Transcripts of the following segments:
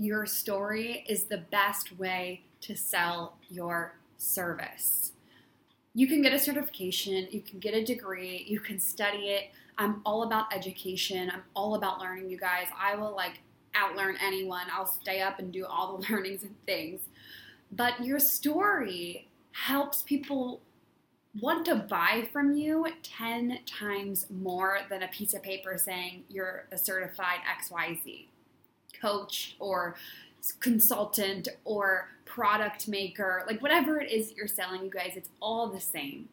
your story is the best way to sell your service. You can get a certification, you can get a degree, you can study it. I'm all about education. I'm all about learning, you guys. I will like outlearn anyone. I'll stay up and do all the learnings and things. But your story helps people want to buy from you 10 times more than a piece of paper saying you're a certified XYZ coach or consultant or product maker, like whatever it is you're selling, you guys, it's all the same.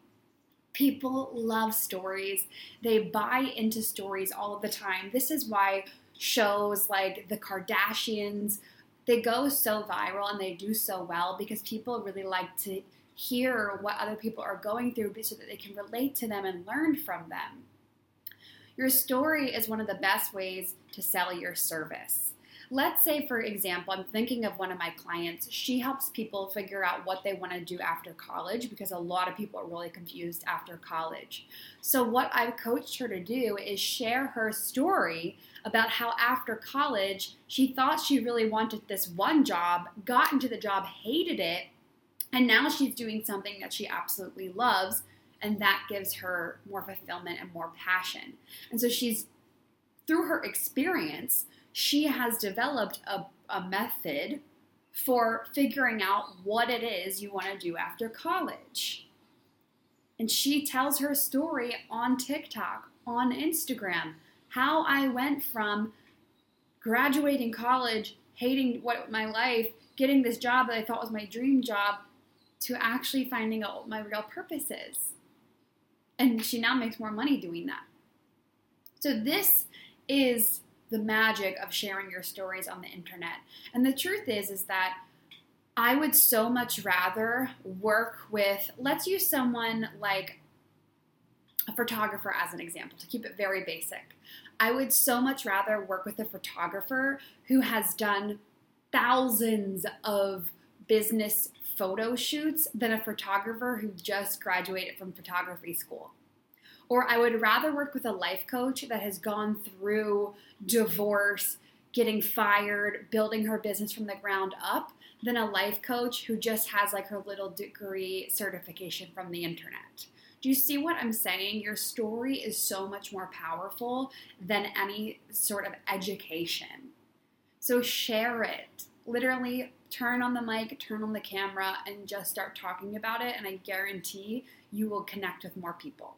People love stories. They buy into stories all the time. This is why shows like the Kardashians, they go so viral and they do so well because people really like to hear what other people are going through so that they can relate to them and learn from them. Your story is one of the best ways to sell your service. Let's say, for example, I'm thinking of one of my clients. She helps people figure out what they want to do after college because a lot of people are really confused after college. So, what I've coached her to do is share her story about how after college she thought she really wanted this one job, got into the job, hated it, and now she's doing something that she absolutely loves. And that gives her more fulfillment and more passion. And so she's, through her experience, she has developed a, a method for figuring out what it is you want to do after college. And she tells her story on TikTok, on Instagram, how I went from graduating college, hating what my life, getting this job that I thought was my dream job, to actually finding out what my real purpose is. And she now makes more money doing that. So this is the magic of sharing your stories on the internet. And the truth is is that I would so much rather work with let's use someone like a photographer as an example to keep it very basic. I would so much rather work with a photographer who has done thousands of business photo shoots than a photographer who just graduated from photography school. Or I would rather work with a life coach that has gone through divorce, getting fired, building her business from the ground up than a life coach who just has like her little degree certification from the internet. Do you see what I'm saying? Your story is so much more powerful than any sort of education. So share it. Literally turn on the mic, turn on the camera, and just start talking about it. And I guarantee you will connect with more people.